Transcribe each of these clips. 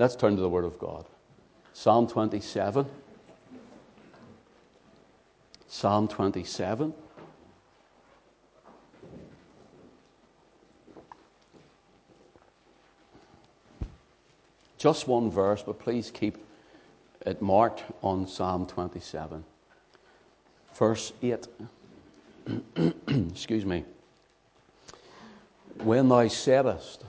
Let's turn to the Word of God. Psalm 27. Psalm 27. Just one verse, but please keep it marked on Psalm 27. Verse 8. Excuse me. When thou saidest,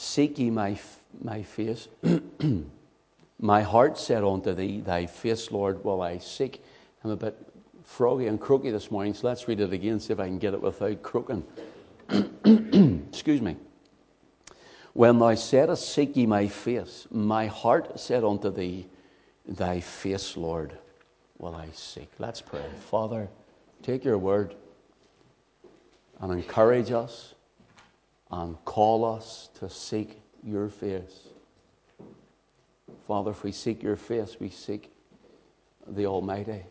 Seek ye my, my face, my heart said unto thee, Thy face, Lord, will I seek. I'm a bit froggy and croaky this morning, so let's read it again, see if I can get it without croaking. Excuse me. When thou saidst, Seek ye my face, my heart said unto thee, Thy face, Lord, will I seek. Let's pray. Father, take your word and encourage us and call us to seek your face. Father, if we seek your face, we seek the Almighty,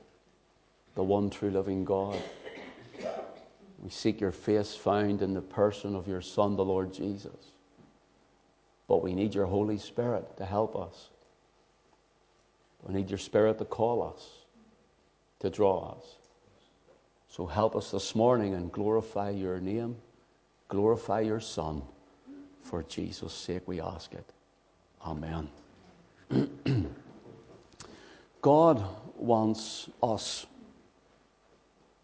the one true living God. We seek your face found in the person of your Son, the Lord Jesus. But we need your Holy Spirit to help us. We need your Spirit to call us, to draw us. So help us this morning and glorify your name, glorify your Son. For Jesus' sake, we ask it. Amen. God wants us,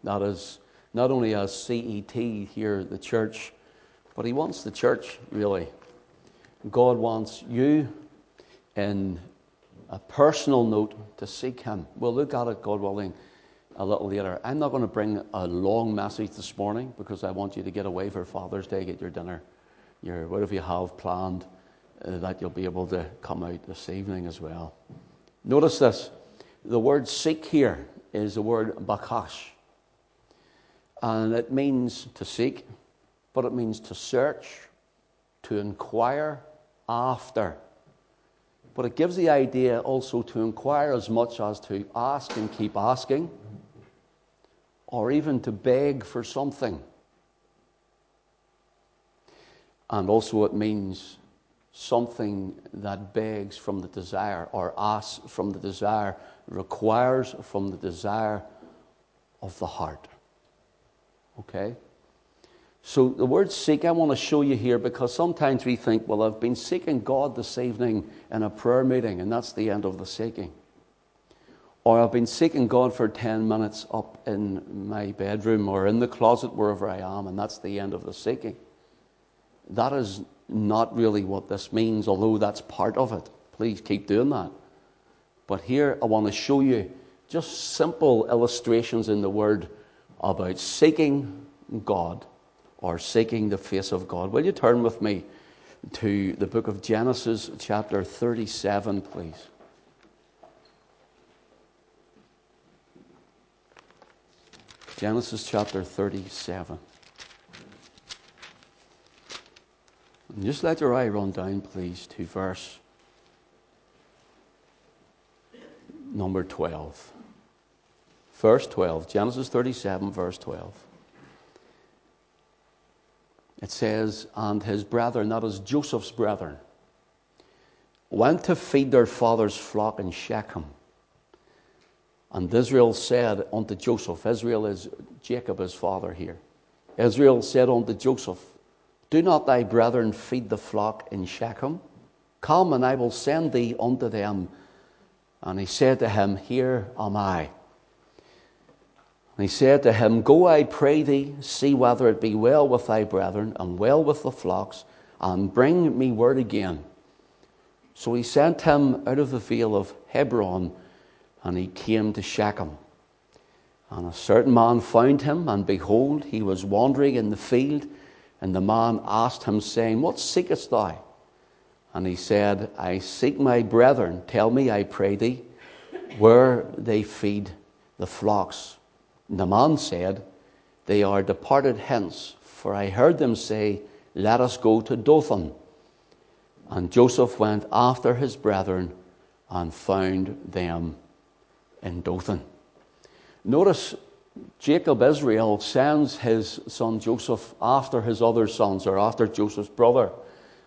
that is, not only as CET here, the church, but He wants the church, really. God wants you in a personal note to seek Him. We'll look at it, God willing, a little later. I'm not going to bring a long message this morning because I want you to get away for Father's Day, get your dinner, your whatever you have planned, uh, that you'll be able to come out this evening as well. Notice this the word seek here is the word bakash. And it means to seek, but it means to search, to inquire, after. But it gives the idea also to inquire as much as to ask and keep asking, or even to beg for something. And also, it means something that begs from the desire, or asks from the desire, requires from the desire of the heart. Okay? So, the word seek, I want to show you here because sometimes we think, well, I've been seeking God this evening in a prayer meeting, and that's the end of the seeking. Or I've been seeking God for 10 minutes up in my bedroom or in the closet, wherever I am, and that's the end of the seeking. That is not really what this means, although that's part of it. Please keep doing that. But here I want to show you just simple illustrations in the Word about seeking God or seeking the face of God. Will you turn with me to the book of Genesis, chapter 37, please? Genesis chapter 37. And just let your eye run down, please, to verse number 12. Verse 12. Genesis 37, verse 12 it says, and his brethren, that is Joseph's brethren, went to feed their father's flock in Shechem. And Israel said unto Joseph, Israel is Jacob, his father here. Israel said unto Joseph, Do not thy brethren feed the flock in Shechem? Come, and I will send thee unto them. And he said to him, Here am I. And he said to him, Go, I pray thee, see whether it be well with thy brethren, and well with the flocks, and bring me word again. So he sent him out of the vale of Hebron, and he came to Shechem. And a certain man found him, and behold, he was wandering in the field. And the man asked him, saying, What seekest thou? And he said, I seek my brethren. Tell me, I pray thee, where they feed the flocks. The man said, They are departed hence, for I heard them say, Let us go to Dothan. And Joseph went after his brethren and found them in Dothan. Notice Jacob Israel sends his son Joseph after his other sons, or after Joseph's brother,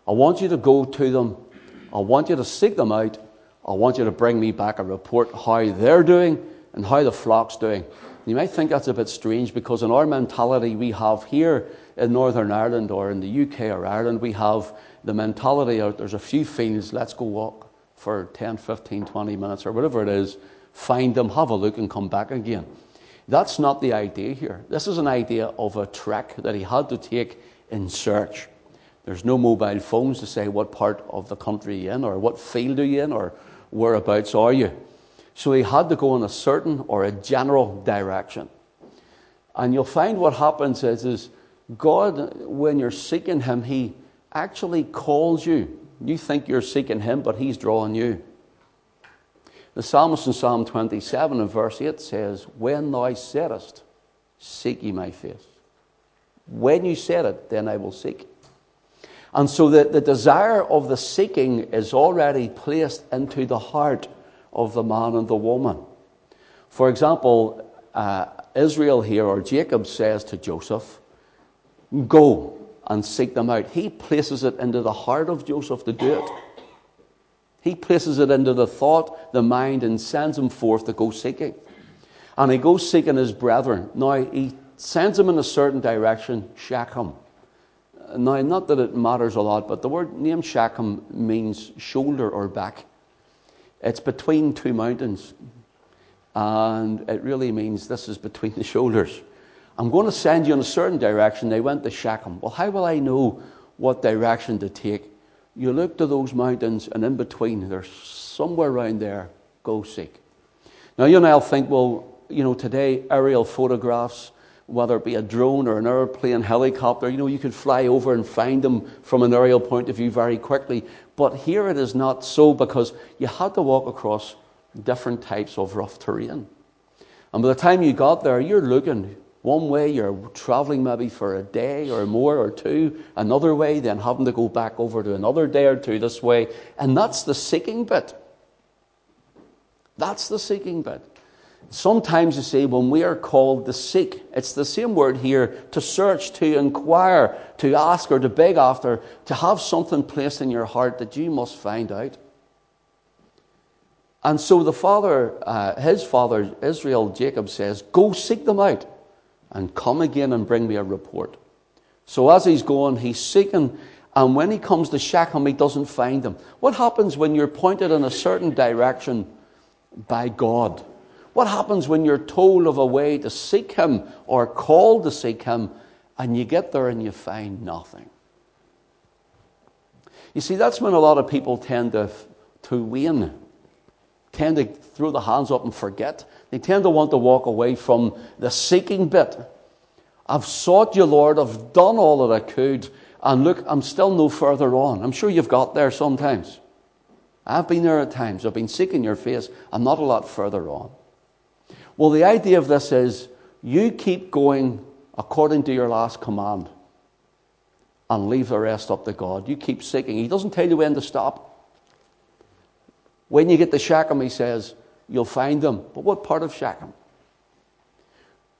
I want you to go to them. I want you to seek them out. I want you to bring me back a report how they're doing and how the flock's doing. You might think that's a bit strange because in our mentality we have here in Northern Ireland or in the UK or Ireland, we have the mentality of there's a few fields, let's go walk for 10, 15, 20 minutes or whatever it is, find them, have a look, and come back again. That's not the idea here. This is an idea of a trek that he had to take in search. There's no mobile phones to say what part of the country you're in, or what field are you in, or whereabouts are you. So he had to go in a certain or a general direction. And you'll find what happens is, is God, when you're seeking Him, He actually calls you. You think you're seeking Him, but He's drawing you. The psalmist in Psalm 27 and verse 8 says, When thou saidest, Seek ye my face. When you said it, then I will seek. And so the, the desire of the seeking is already placed into the heart of the man and the woman. For example, uh, Israel here, or Jacob says to Joseph, Go and seek them out. He places it into the heart of Joseph to do it. He places it into the thought, the mind, and sends him forth to go seeking. And he goes seeking his brethren. Now, he sends him in a certain direction, Shechem. Now, not that it matters a lot, but the word name Shechem means shoulder or back. It's between two mountains. And it really means this is between the shoulders. I'm going to send you in a certain direction. They went to Shechem. Well, how will I know what direction to take? You look to those mountains, and in between, there's somewhere around there. Go seek. Now, you and I'll think, well, you know, today, aerial photographs, whether it be a drone or an airplane, helicopter, you know, you could fly over and find them from an aerial point of view very quickly. But here it is not so because you had to walk across different types of rough terrain. And by the time you got there, you're looking, one way, you're traveling maybe for a day or more or two, another way, then having to go back over to another day or two this way. And that's the seeking bit. That's the seeking bit. Sometimes you see, when we are called to seek, it's the same word here to search, to inquire, to ask, or to beg after, to have something placed in your heart that you must find out. And so the father, uh, his father, Israel, Jacob says, Go seek them out and come again and bring me a report. So as he's going, he's seeking, and when he comes to Shechem, he doesn't find them. What happens when you're pointed in a certain direction by God? What happens when you're told of a way to seek him or called to seek him, and you get there and you find nothing? You see, that's when a lot of people tend to, to wane, tend to throw the hands up and forget. They tend to want to walk away from the seeking bit. I've sought you, Lord. I've done all that I could. And look, I'm still no further on. I'm sure you've got there sometimes. I've been there at times. I've been seeking your face. I'm not a lot further on. Well, the idea of this is you keep going according to your last command and leave the rest up to God. You keep seeking. He doesn't tell you when to stop. When you get to Shechem, he says, you'll find them. But what part of Shechem?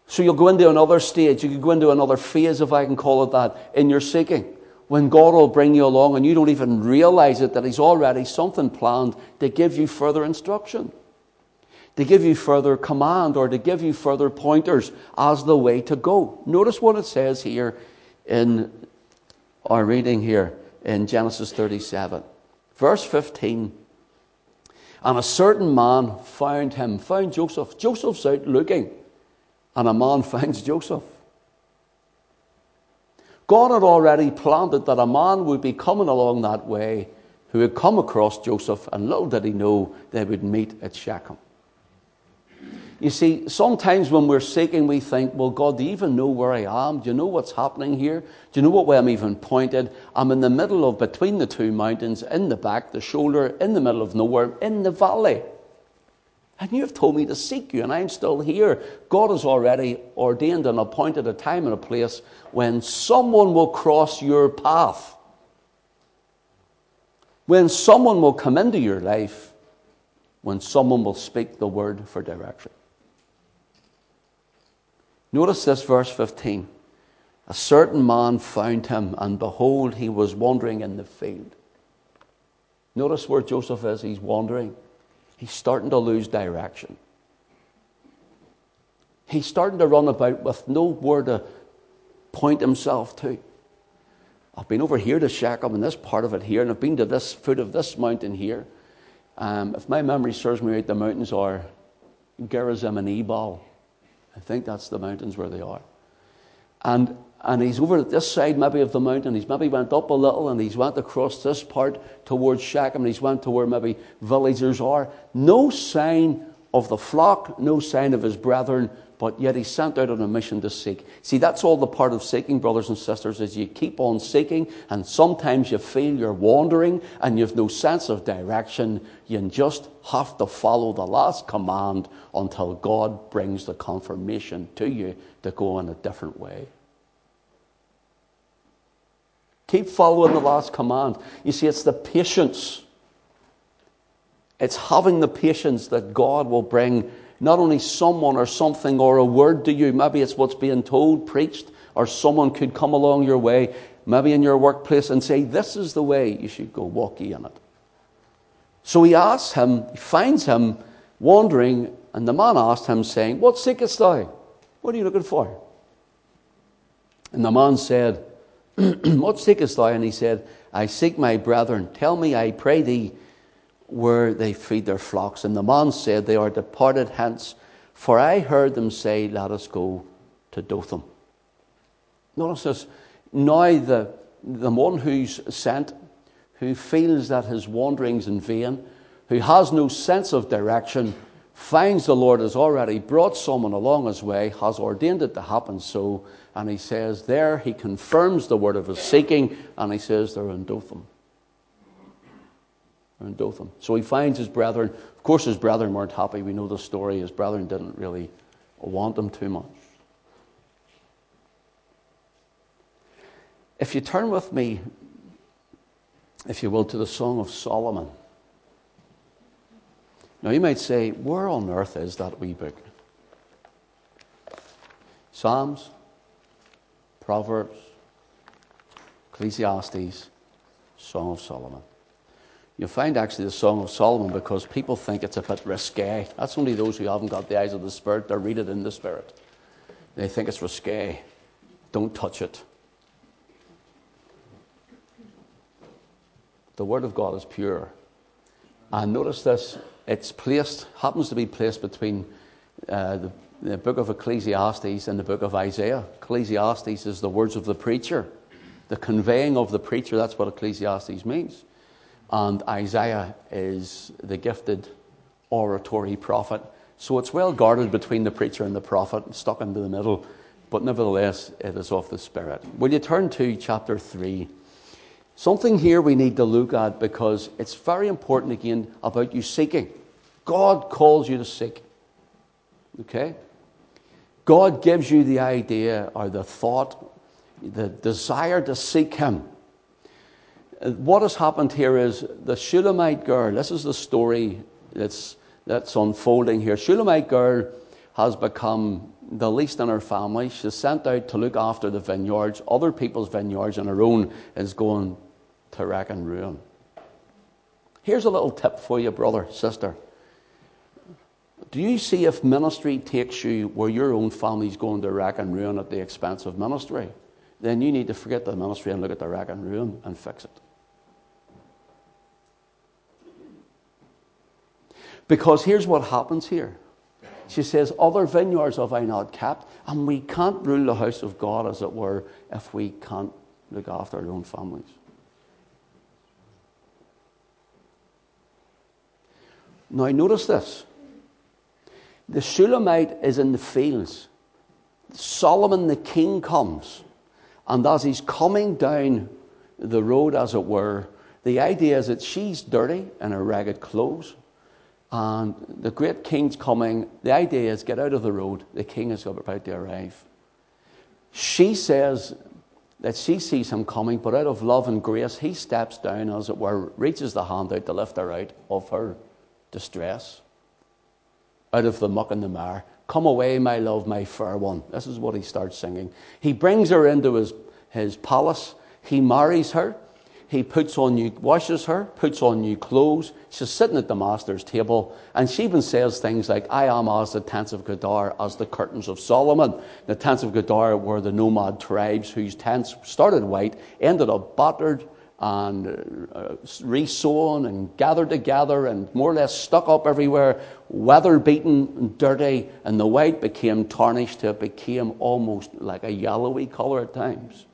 So you'll go into another stage, you can go into another phase, if I can call it that, in your seeking. When God will bring you along and you don't even realize it, that He's already something planned to give you further instruction, to give you further command, or to give you further pointers as the way to go. Notice what it says here in our reading here in Genesis 37. Verse 15 and a certain man found him, found Joseph. Joseph's out looking, and a man finds Joseph. God had already planted that a man would be coming along that way who would come across Joseph, and little did he know they would meet at Shechem. You see, sometimes when we're seeking, we think, well, God, do you even know where I am? Do you know what's happening here? Do you know what way I'm even pointed? I'm in the middle of between the two mountains, in the back, the shoulder, in the middle of nowhere, in the valley. And you have told me to seek you, and I'm still here. God has already ordained and appointed a time and a place when someone will cross your path. When someone will come into your life, when someone will speak the word for direction. Notice this verse 15. a certain man found him, and behold, he was wandering in the field. Notice where Joseph is. He's wandering. He's starting to lose direction. He's starting to run about with nowhere to point himself to. I've been over here to Shechem in this part of it here, and I've been to this foot of this mountain here. Um, if my memory serves me right, the mountains are Gerizim and Ebal. I think that's the mountains where they are. And, and he's over at this side maybe of the mountain. He's maybe went up a little and he's went across this part towards Shechem and he's went to where maybe villagers are. No sign of the flock, no sign of his brethren, but yet he's sent out on a mission to seek. See, that's all the part of seeking, brothers and sisters, is you keep on seeking, and sometimes you feel you're wandering and you've no sense of direction. You just have to follow the last command until God brings the confirmation to you to go in a different way. Keep following the last command. You see, it's the patience. It's having the patience that God will bring not only someone or something or a word to you, maybe it's what's being told, preached, or someone could come along your way, maybe in your workplace, and say, This is the way you should go, walk ye in it. So he asks him, he finds him wandering, and the man asked him, saying, What seekest thou? What are you looking for? And the man said, What seekest thou? And he said, I seek my brethren. Tell me, I pray thee, where they feed their flocks. And the man said, They are departed hence, for I heard them say, Let us go to Dothan. Notice this. Now, the, the one who's sent, who feels that his wanderings in vain, who has no sense of direction, finds the Lord has already brought someone along his way, has ordained it to happen so, and he says, There he confirms the word of his seeking, and he says, They're in Dothan in Dothan. So he finds his brethren. Of course, his brethren weren't happy. We know the story. His brethren didn't really want him too much. If you turn with me, if you will, to the Song of Solomon. Now, you might say, where on earth is that wee book? Psalms, Proverbs, Ecclesiastes, Song of Solomon. You'll find actually the Song of Solomon because people think it's a bit risque. That's only those who haven't got the eyes of the Spirit that read it in the Spirit. They think it's risque. Don't touch it. The Word of God is pure. And notice this it's placed, happens to be placed between uh, the, the book of Ecclesiastes and the book of Isaiah. Ecclesiastes is the words of the preacher, the conveying of the preacher. That's what Ecclesiastes means. And Isaiah is the gifted oratory prophet. So it's well guarded between the preacher and the prophet, stuck into the middle, but nevertheless, it is of the Spirit. Will you turn to chapter 3? Something here we need to look at because it's very important again about you seeking. God calls you to seek. Okay? God gives you the idea or the thought, the desire to seek Him what has happened here is the Shulamite girl, this is the story that's, that's unfolding here. Shulamite girl has become the least in her family. She's sent out to look after the vineyards, other people's vineyards, and her own is going to wreck and ruin. Here's a little tip for you, brother, sister. Do you see if ministry takes you where your own family's going to wreck and ruin at the expense of ministry? Then you need to forget the ministry and look at the wreck and ruin and fix it. Because here's what happens here. She says, Other vineyards have I not kept, and we can't rule the house of God, as it were, if we can't look after our own families. Now, notice this. The Shulamite is in the fields. Solomon the king comes, and as he's coming down the road, as it were, the idea is that she's dirty in her ragged clothes. And the great king's coming. The idea is get out of the road. The king is about to arrive. She says that she sees him coming, but out of love and grace, he steps down, as it were, reaches the hand out to lift her out of her distress, out of the muck and the mire, Come away, my love, my fair one. This is what he starts singing. He brings her into his, his palace. He marries her. He puts on new, washes her, puts on new clothes. She's sitting at the master's table, and she even says things like, I am as the tents of Kedar, as the curtains of Solomon. The tents of Kedar were the nomad tribes whose tents started white, ended up battered and uh, resewn and gathered together and more or less stuck up everywhere, weather beaten and dirty, and the white became tarnished it became almost like a yellowy colour at times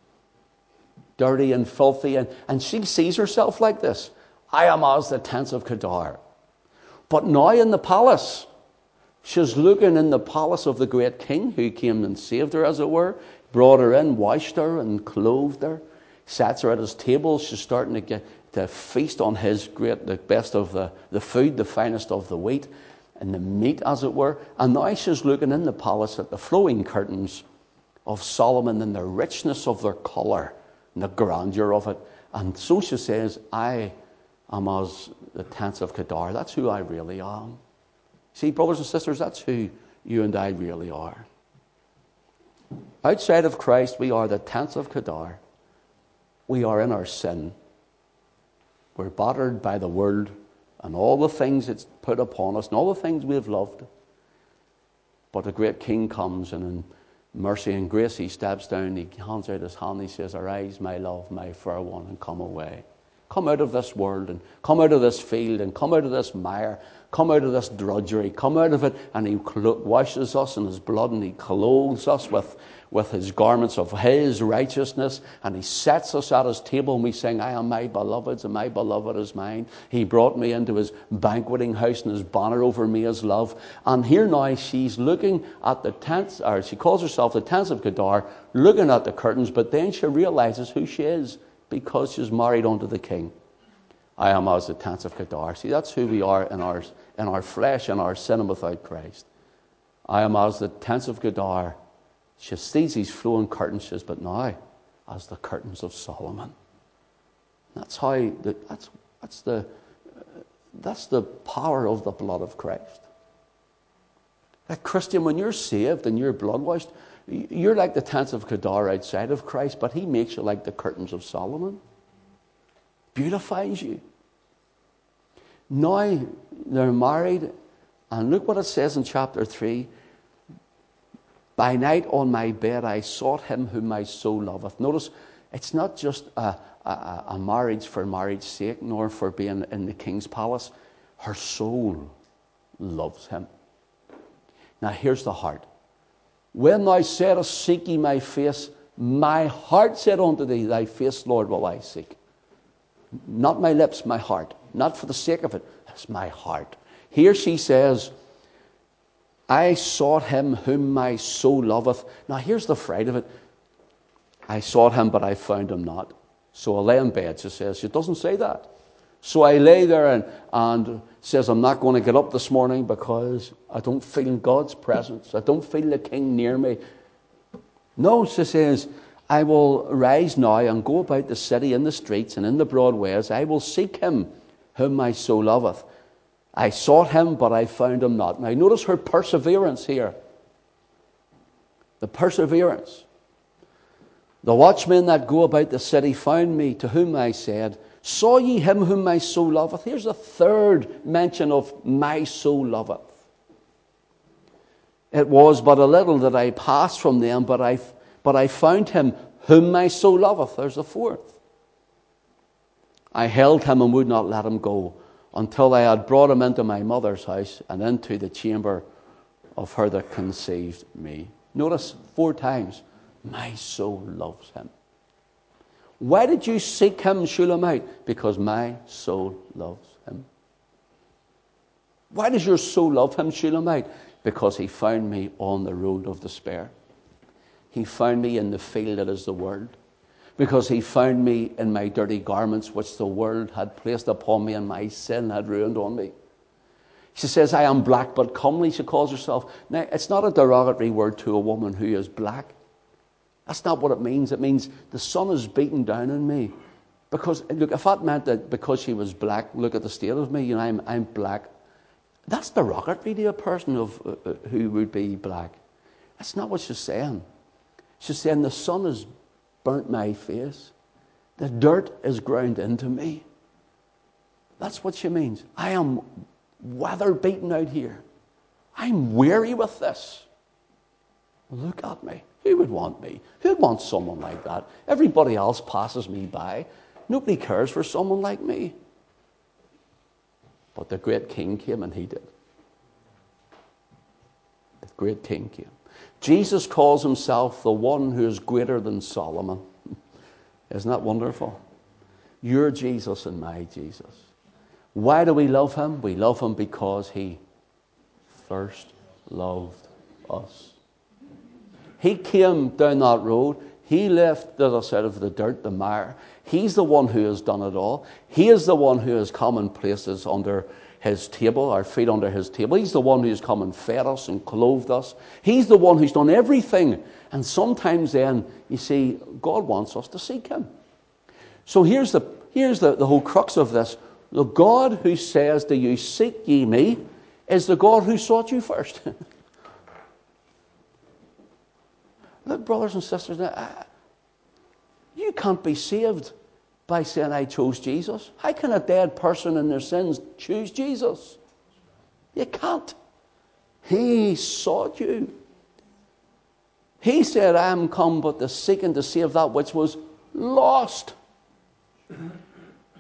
dirty and filthy. And, and she sees herself like this I am as the tents of Kedar. But now in the palace, she's looking in the palace of the great king who came and saved her, as it were, brought her in, washed her, and clothed her, sat her at his table. She's starting to get to feast on his great, the best of the, the food, the finest of the wheat, and the meat, as it were. And now she's looking in the palace at the flowing curtains of Solomon and the richness of their colour and the grandeur of it. And so she says, I am as the tents of Kedar. That's who I really am. See, brothers and sisters, that's who you and I really are. Outside of Christ, we are the tents of Kedar. We are in our sin. We're battered by the world and all the things it's put upon us and all the things we've loved. But the great King comes and mercy and grace, he steps down, he hands out his hand, he says, Arise, my love, my fair one, and come away. Come out of this world and come out of this field and come out of this mire, come out of this drudgery, come out of it, and he washes us in his blood and he clothes us with with his garments of his righteousness, and he sets us at his table, and we sing, I am my beloved's, and my beloved is mine. He brought me into his banqueting house, and his banner over me is love. And here now she's looking at the tents, or she calls herself the tents of Kedar, looking at the curtains, but then she realizes who she is because she's married unto the king. I am as the tents of Kedar. See, that's who we are in our, in our flesh and our sin without Christ. I am as the tents of Kedar she sees these flowing curtains, she says, but now as the curtains of Solomon. That's how, the, that's, that's, the, that's the power of the blood of Christ. That Christian, when you're saved and you're blood washed, you're like the tents of Kedar outside of Christ, but he makes you like the curtains of Solomon. Beautifies you. Now they're married, and look what it says in chapter 3 by night on my bed I sought him whom my soul loveth. Notice, it's not just a, a, a marriage for marriage's sake, nor for being in the king's palace. Her soul loves him. Now, here's the heart. When thou saidst, Seek ye my face, my heart said unto thee, Thy face, Lord, will I seek. Not my lips, my heart. Not for the sake of it, it's my heart. Here she says, I sought him whom my soul loveth. Now, here's the fright of it. I sought him, but I found him not. So I lay in bed, she says. She doesn't say that. So I lay there and, and says, I'm not going to get up this morning because I don't feel God's presence. I don't feel the King near me. No, she says, I will rise now and go about the city in the streets and in the broad ways. I will seek him whom my soul loveth. I sought him, but I found him not. Now, notice her perseverance here. The perseverance. The watchmen that go about the city found me, to whom I said, Saw ye him whom my soul loveth? Here's a third mention of my soul loveth. It was but a little that I passed from them, but I, but I found him whom my soul loveth. There's a fourth. I held him and would not let him go until I had brought him into my mother's house and into the chamber of her that conceived me. Notice four times, my soul loves him. Why did you seek him, Shulamite? Because my soul loves him. Why does your soul love him, Shulamite? Because he found me on the road of despair. He found me in the field that is the world because he found me in my dirty garments, which the world had placed upon me, and my sin had ruined on me. She says, I am black but comely, she calls herself. Now, it's not a derogatory word to a woman who is black. That's not what it means. It means the sun is beating down on me. Because, look, if that meant that because she was black, look at the state of me, you know, I'm, I'm black. That's the rocket video person of uh, uh, who would be black. That's not what she's saying. She's saying the sun has burnt my face. The dirt is ground into me. That's what she means. I am weather beaten out here. I'm weary with this. Look at me. Who would want me? Who would want someone like that? Everybody else passes me by. Nobody cares for someone like me. But the great king came and he did. The great king came. Jesus calls himself the one who is greater than Solomon. Isn't that wonderful? Your Jesus and my Jesus. Why do we love him? We love him because he first loved us. He came down that road. He lifted us out of the dirt, the mire. He's the one who has done it all. He is the one who has come and placed us under his table, our feet under his table. He's the one who's come and fed us and clothed us. He's the one who's done everything. And sometimes then, you see, God wants us to seek him. So here's the, here's the, the whole crux of this. The God who says, Do you seek ye me? is the God who sought you first. Look, brothers and sisters, uh, you can't be saved by saying, I chose Jesus. How can a dead person in their sins choose Jesus? You can't. He sought you. He said, I am come but to seek and to save that which was lost.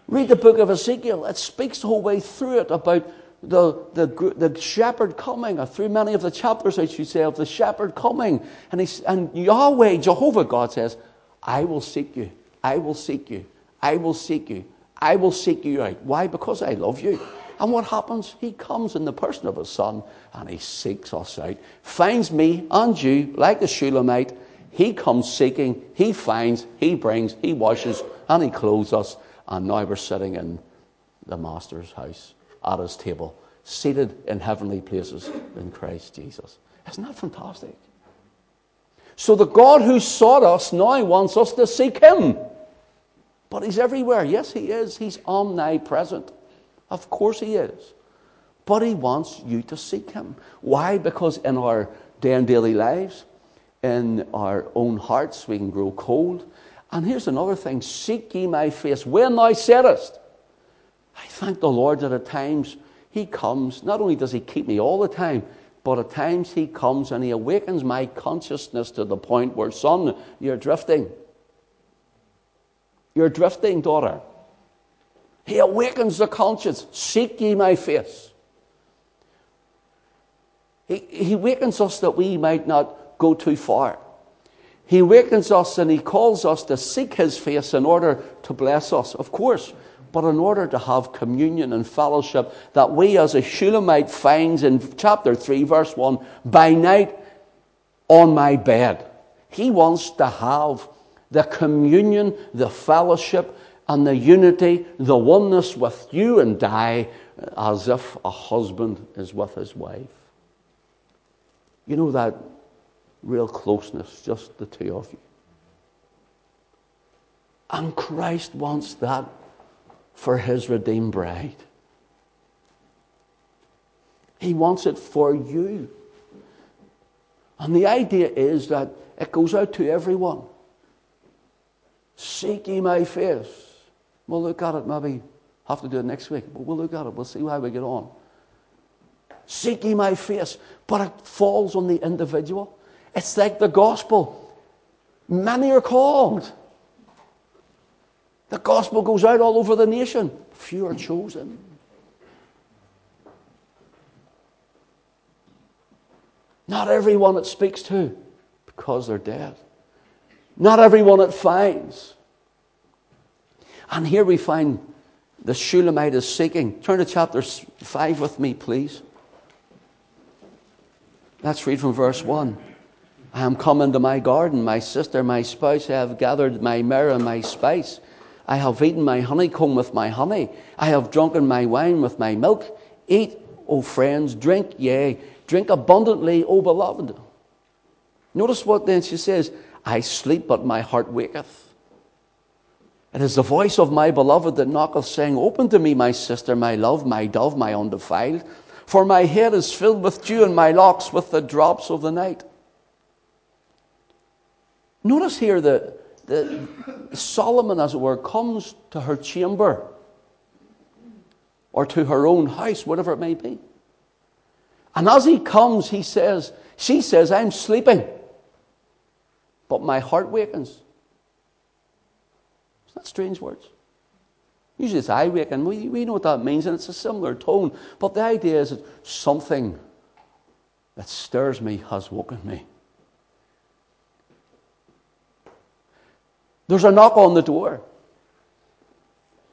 Read the book of Ezekiel. It speaks the whole way through it about the, the, the shepherd coming, or through many of the chapters, I should say, of the shepherd coming. And, he's, and Yahweh, Jehovah God says, I will seek you. I will seek you. I will seek you. I will seek you out. Why? Because I love you. And what happens? He comes in the person of his son and he seeks us out. Finds me and you, like the Shulamite. He comes seeking, he finds, he brings, he washes, and he clothes us. And now we're sitting in the Master's house at his table, seated in heavenly places in Christ Jesus. Isn't that fantastic? So the God who sought us now wants us to seek him. But he's everywhere. Yes, he is. He's omnipresent. Of course he is. But he wants you to seek him. Why? Because in our day and daily lives, in our own hearts, we can grow cold. And here's another thing seek ye my face when thou saidest. I thank the Lord that at times he comes. Not only does he keep me all the time, but at times he comes and he awakens my consciousness to the point where, son, you're drifting. You're drifting, daughter. He awakens the conscience. Seek ye my face. He, he awakens us that we might not go too far. He awakens us and he calls us to seek his face in order to bless us, of course, but in order to have communion and fellowship that we as a Shulamite finds in chapter 3, verse 1, by night on my bed. He wants to have the communion, the fellowship, and the unity, the oneness with you and I, as if a husband is with his wife. You know that real closeness, just the two of you. And Christ wants that for his redeemed bride. He wants it for you. And the idea is that it goes out to everyone. Seek ye my face. We'll look at it, maybe have to do it next week, but we'll look at it. We'll see how we get on. Seek ye my face. But it falls on the individual. It's like the gospel. Many are called. The gospel goes out all over the nation. Few are chosen. Not everyone it speaks to because they're dead. Not everyone it finds. And here we find the Shulamite is seeking. Turn to chapter 5 with me, please. Let's read from verse 1. I am come into my garden, my sister, my spouse. I have gathered my myrrh and my spice. I have eaten my honeycomb with my honey. I have drunken my wine with my milk. Eat, O friends, drink, yea, drink abundantly, O beloved. Notice what then she says I sleep, but my heart waketh. It is the voice of my beloved that knocketh, saying, Open to me, my sister, my love, my dove, my undefiled. For my head is filled with dew, and my locks with the drops of the night. Notice here that, that Solomon, as it were, comes to her chamber or to her own house, whatever it may be. And as he comes, he says, she says, I'm sleeping, but my heart wakens. Isn't that strange words? Usually it's I waken. We, we know what that means, and it's a similar tone. But the idea is that something that stirs me has woken me. There's a knock on the door.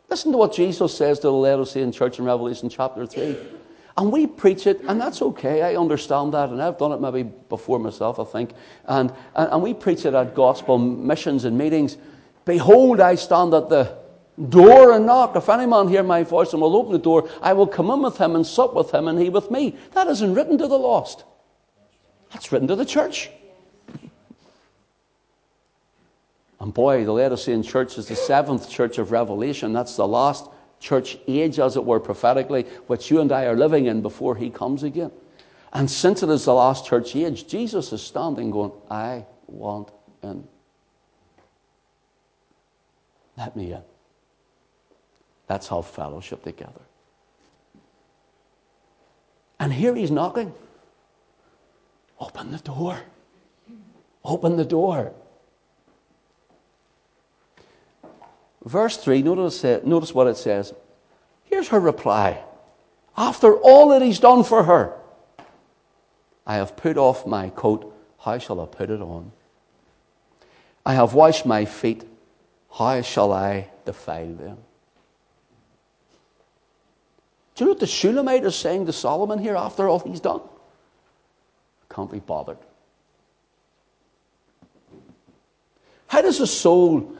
Listen to what Jesus says to the Laodicean church in Revelation chapter 3. And we preach it, and that's okay. I understand that, and I've done it maybe before myself, I think. And, and, and we preach it at gospel missions and meetings. Behold, I stand at the door and knock. If any man hear my voice and will open the door, I will come in with him and sup with him, and he with me. That isn't written to the lost, that's written to the church. And boy, the Laodicean church is the seventh church of Revelation. That's the last church age, as it were, prophetically, which you and I are living in before he comes again. And since it is the last church age, Jesus is standing going, I want in. Let me in. Let's have fellowship together. And here he's knocking. Open the door. Open the door. Verse 3, notice, notice what it says. Here's her reply. After all that he's done for her, I have put off my coat. How shall I put it on? I have washed my feet. How shall I defile them? Do you know what the Shulamite is saying to Solomon here after all he's done? I can't be bothered. How does a soul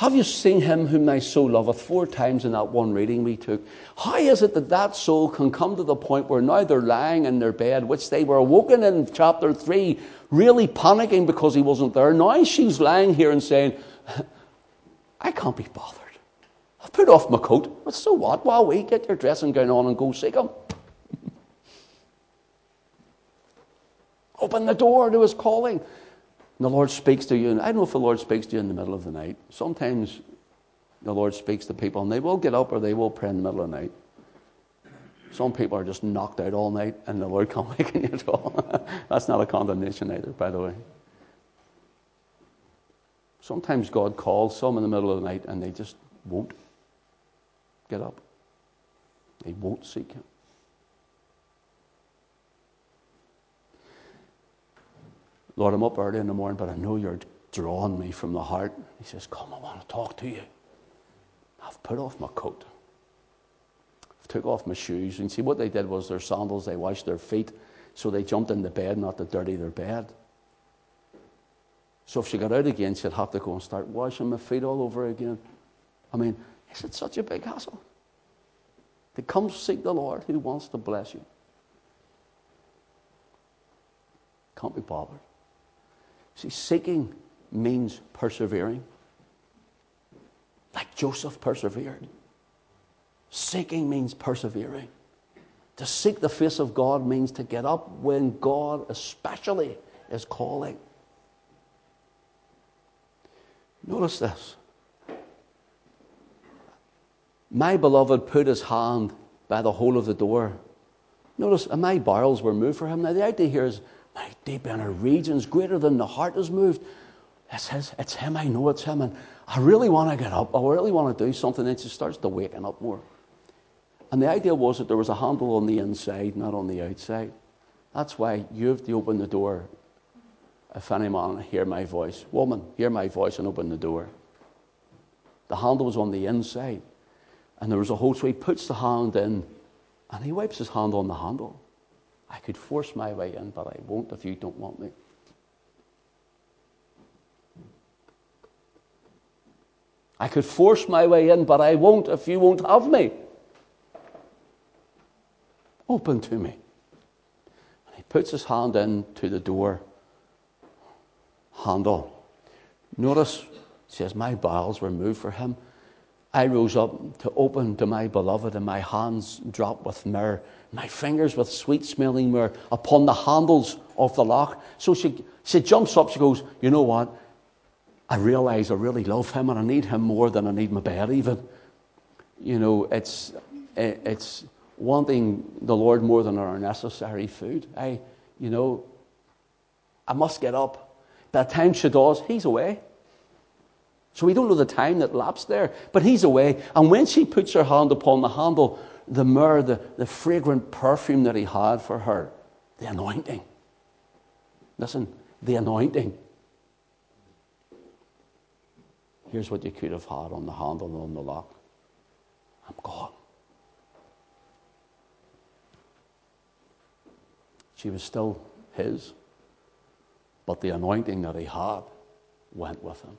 have you seen him whom thy soul loveth? Four times in that one reading we took. How is it that that soul can come to the point where now they're lying in their bed, which they were awoken in chapter 3, really panicking because he wasn't there? Now she's lying here and saying, I can't be bothered. I've put off my coat. But so what? While we get your dressing gown on and go seek him. Open the door to his calling. And the Lord speaks to you. And I don't know if the Lord speaks to you in the middle of the night. Sometimes the Lord speaks to people and they will get up or they will pray in the middle of the night. Some people are just knocked out all night and the Lord can't wake you at all. That's not a condemnation either, by the way. Sometimes God calls some in the middle of the night and they just won't get up. They won't seek Him. Lord, I'm up early in the morning, but I know you're drawing me from the heart. He says, Come, I want to talk to you. I've put off my coat. I've took off my shoes. And see, what they did was their sandals, they washed their feet. So they jumped in the bed not to dirty their bed. So if she got out again, she'd have to go and start washing my feet all over again. I mean, is it such a big hassle? To come seek the Lord who wants to bless you. Can't be bothered. See, seeking means persevering. Like Joseph persevered. Seeking means persevering. To seek the face of God means to get up when God, especially, is calling. Notice this. My beloved put his hand by the hole of the door. Notice, and my barrels were moved for him. Now, the idea here is my deep inner regions, greater than the heart is moved. It's, his, it's him, I know it's him, and I really want to get up. I really want to do something. And she starts to waken up more. And the idea was that there was a handle on the inside, not on the outside. That's why you have to open the door. If any man hear my voice, woman, hear my voice and open the door. The handle was on the inside. And there was a hole, so he puts the hand in and he wipes his hand on the handle. I could force my way in, but I won't if you don't want me. I could force my way in, but I won't if you won't have me. Open to me. And he puts his hand in to the door handle. Notice, says, My bowels were moved for him. I rose up to open to my beloved, and my hands dropped with myrrh, my fingers with sweet smelling myrrh upon the handles of the lock. So she, she jumps up, she goes, You know what? I realize I really love him and I need him more than I need my bed, even. You know, it's, it's wanting the Lord more than our necessary food. I, you know, I must get up. By the time she does, he's away. So we don't know the time that lapsed there, but he's away. And when she puts her hand upon the handle, the myrrh, the, the fragrant perfume that he had for her, the anointing. Listen, the anointing. Here's what you could have had on the handle and on the lock. I'm gone. She was still his, but the anointing that he had went with him.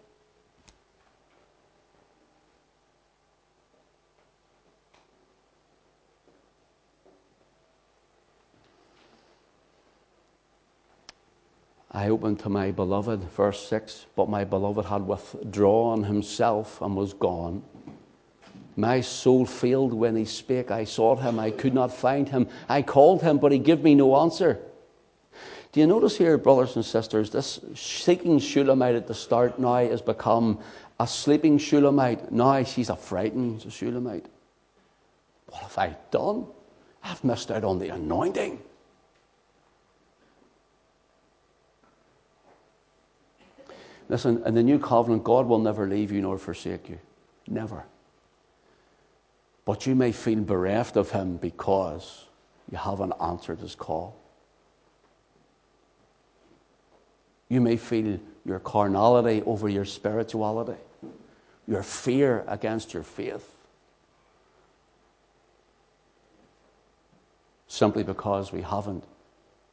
I opened to my beloved, verse 6, but my beloved had withdrawn himself and was gone. My soul failed when he spake. I sought him, I could not find him. I called him, but he gave me no answer. Do you notice here, brothers and sisters, this seeking Shulamite at the start now has become a sleeping Shulamite. Now she's a frightened Shulamite. What have I done? I've missed out on the anointing. Listen, in the new covenant, God will never leave you nor forsake you. Never. But you may feel bereft of Him because you haven't answered His call. You may feel your carnality over your spirituality, your fear against your faith. Simply because we haven't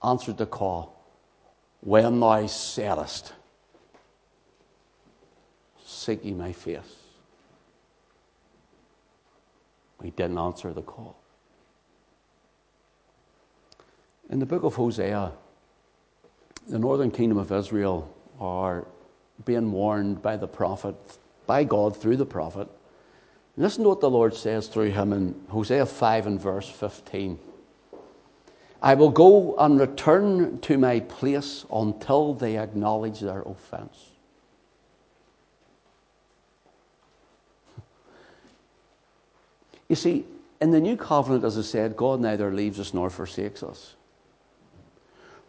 answered the call. When thou saidest, Seek ye my face. We didn't answer the call. In the book of Hosea, the northern kingdom of Israel are being warned by the prophet, by God through the prophet. Listen to what the Lord says through him in Hosea 5 and verse 15. I will go and return to my place until they acknowledge their offense. You see, in the new covenant, as I said, God neither leaves us nor forsakes us.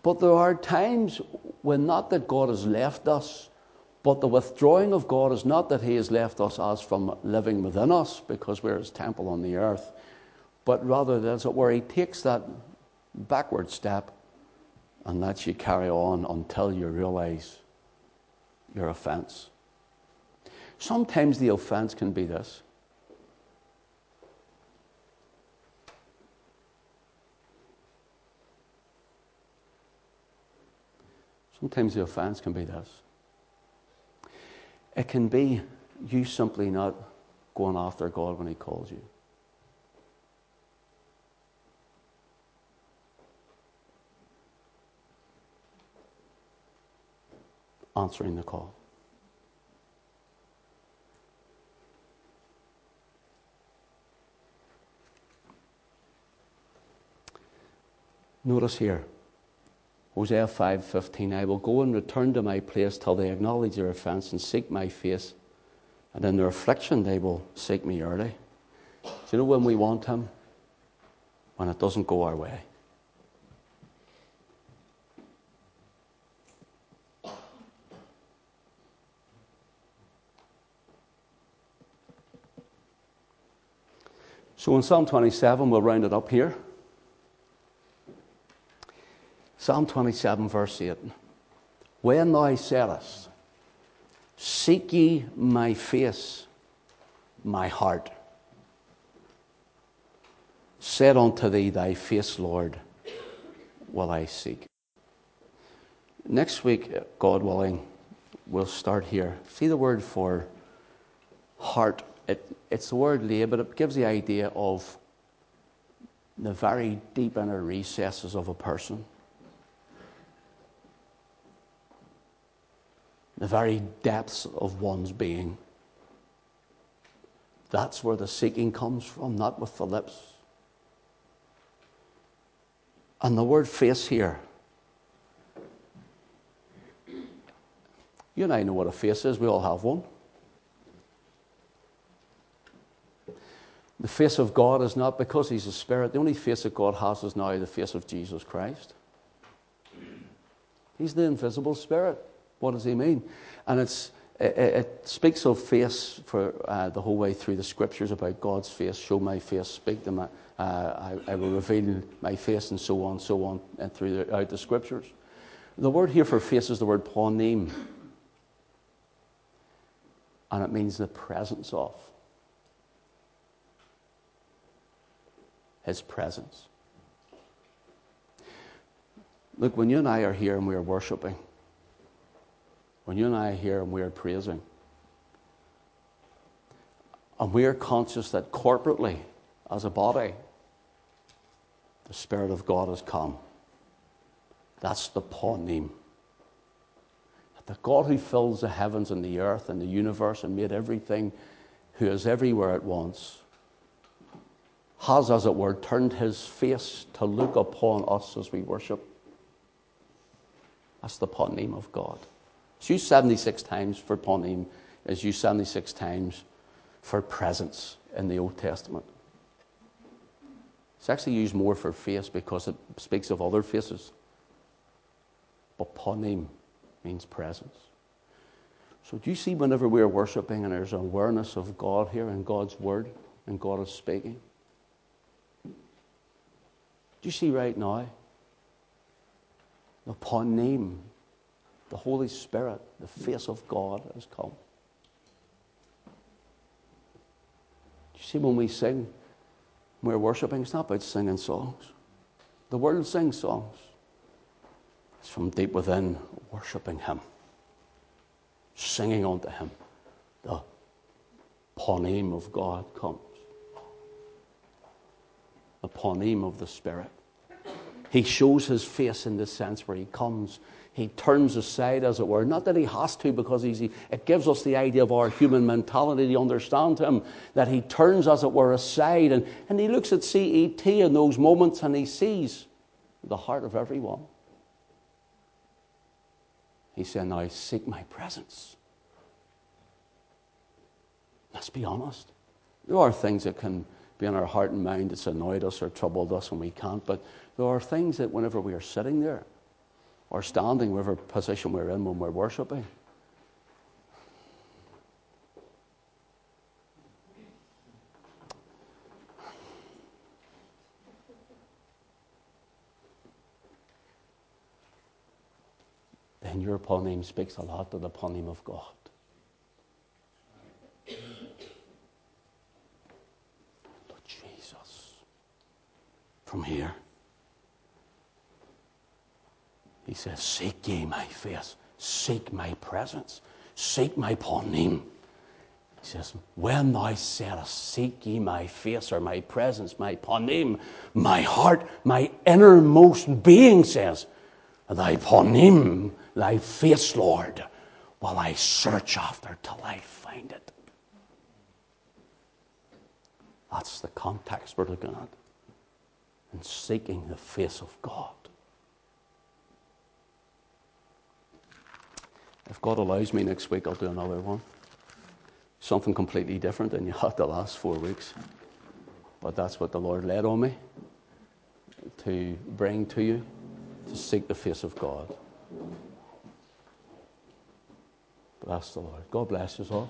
But there are times when not that God has left us, but the withdrawing of God is not that He has left us as from living within us because we're His temple on the earth, but rather that's where He takes that backward step and lets you carry on until you realize your offense. Sometimes the offense can be this Sometimes the offense can be this it can be you simply not going after God when He calls you. Answering the call. Notice here. Hosea 5:15 I will go and return to my place till they acknowledge their offense and seek my face and in their affliction they will seek me early. Do you know when we want him? When it doesn't go our way. So in Psalm 27, we'll round it up here. Psalm 27, verse 8. When thou saidest, Seek ye my face, my heart said unto thee, Thy face, Lord, will I seek. Next week, God willing, we'll start here. See the word for heart. It, it's the word lay, but it gives the idea of the very deep inner recesses of a person. The very depths of one's being. That's where the seeking comes from, not with the lips. And the word face here. You and I know what a face is, we all have one. The face of God is not because He's a spirit. The only face that God has is now the face of Jesus Christ. He's the invisible spirit. What does He mean? And it's, it, it speaks of face for uh, the whole way through the scriptures about God's face. Show my face, speak to my, uh, I, I, will reveal my face, and so on, so on, and throughout the scriptures. The word here for face is the word panim, and it means the presence of. His presence. Look, when you and I are here and we are worshiping, when you and I are here and we are praising, and we are conscious that corporately, as a body, the Spirit of God has come. That's the panim. The God who fills the heavens and the earth and the universe and made everything, who is everywhere at once, has, as it were, turned his face to look upon us as we worship. That's the panim of God. It's used 76 times for panim, is used 76 times for presence in the Old Testament. It's actually used more for face because it speaks of other faces. But panim means presence. So do you see whenever we're worshipping and there's awareness of God here and God's word and God is speaking? Do you see right now? The name, the Holy Spirit, the face of God has come. You see when we sing, we're worshiping, it's not about singing songs. The world sings songs. It's from deep within, worshiping Him, singing unto Him. The panim of God comes upon him of the Spirit. He shows his face in the sense where he comes. He turns aside, as it were. Not that he has to, because he's, it gives us the idea of our human mentality to understand him. That he turns, as it were, aside and, and he looks at CET in those moments and he sees the heart of everyone. He said, Now seek my presence. Let's be honest. There are things that can be in our heart and mind that's annoyed us or troubled us and we can't. But there are things that whenever we are sitting there or standing, whatever position we're in when we're worshipping, then your panim speaks a lot to the panim of God. Jesus from here. He says, Seek ye my face, seek my presence, seek my panim. He says, When thou saidst, Seek ye my face or my presence, my panim, my heart, my innermost being says, Thy panim, thy face, Lord, will I search after till I find it. That's the context we're looking at and seeking the face of God. If God allows me next week, I'll do another one. Something completely different than you had the last four weeks. But that's what the Lord led on me to bring to you, to seek the face of God. Bless the Lord. God bless us all.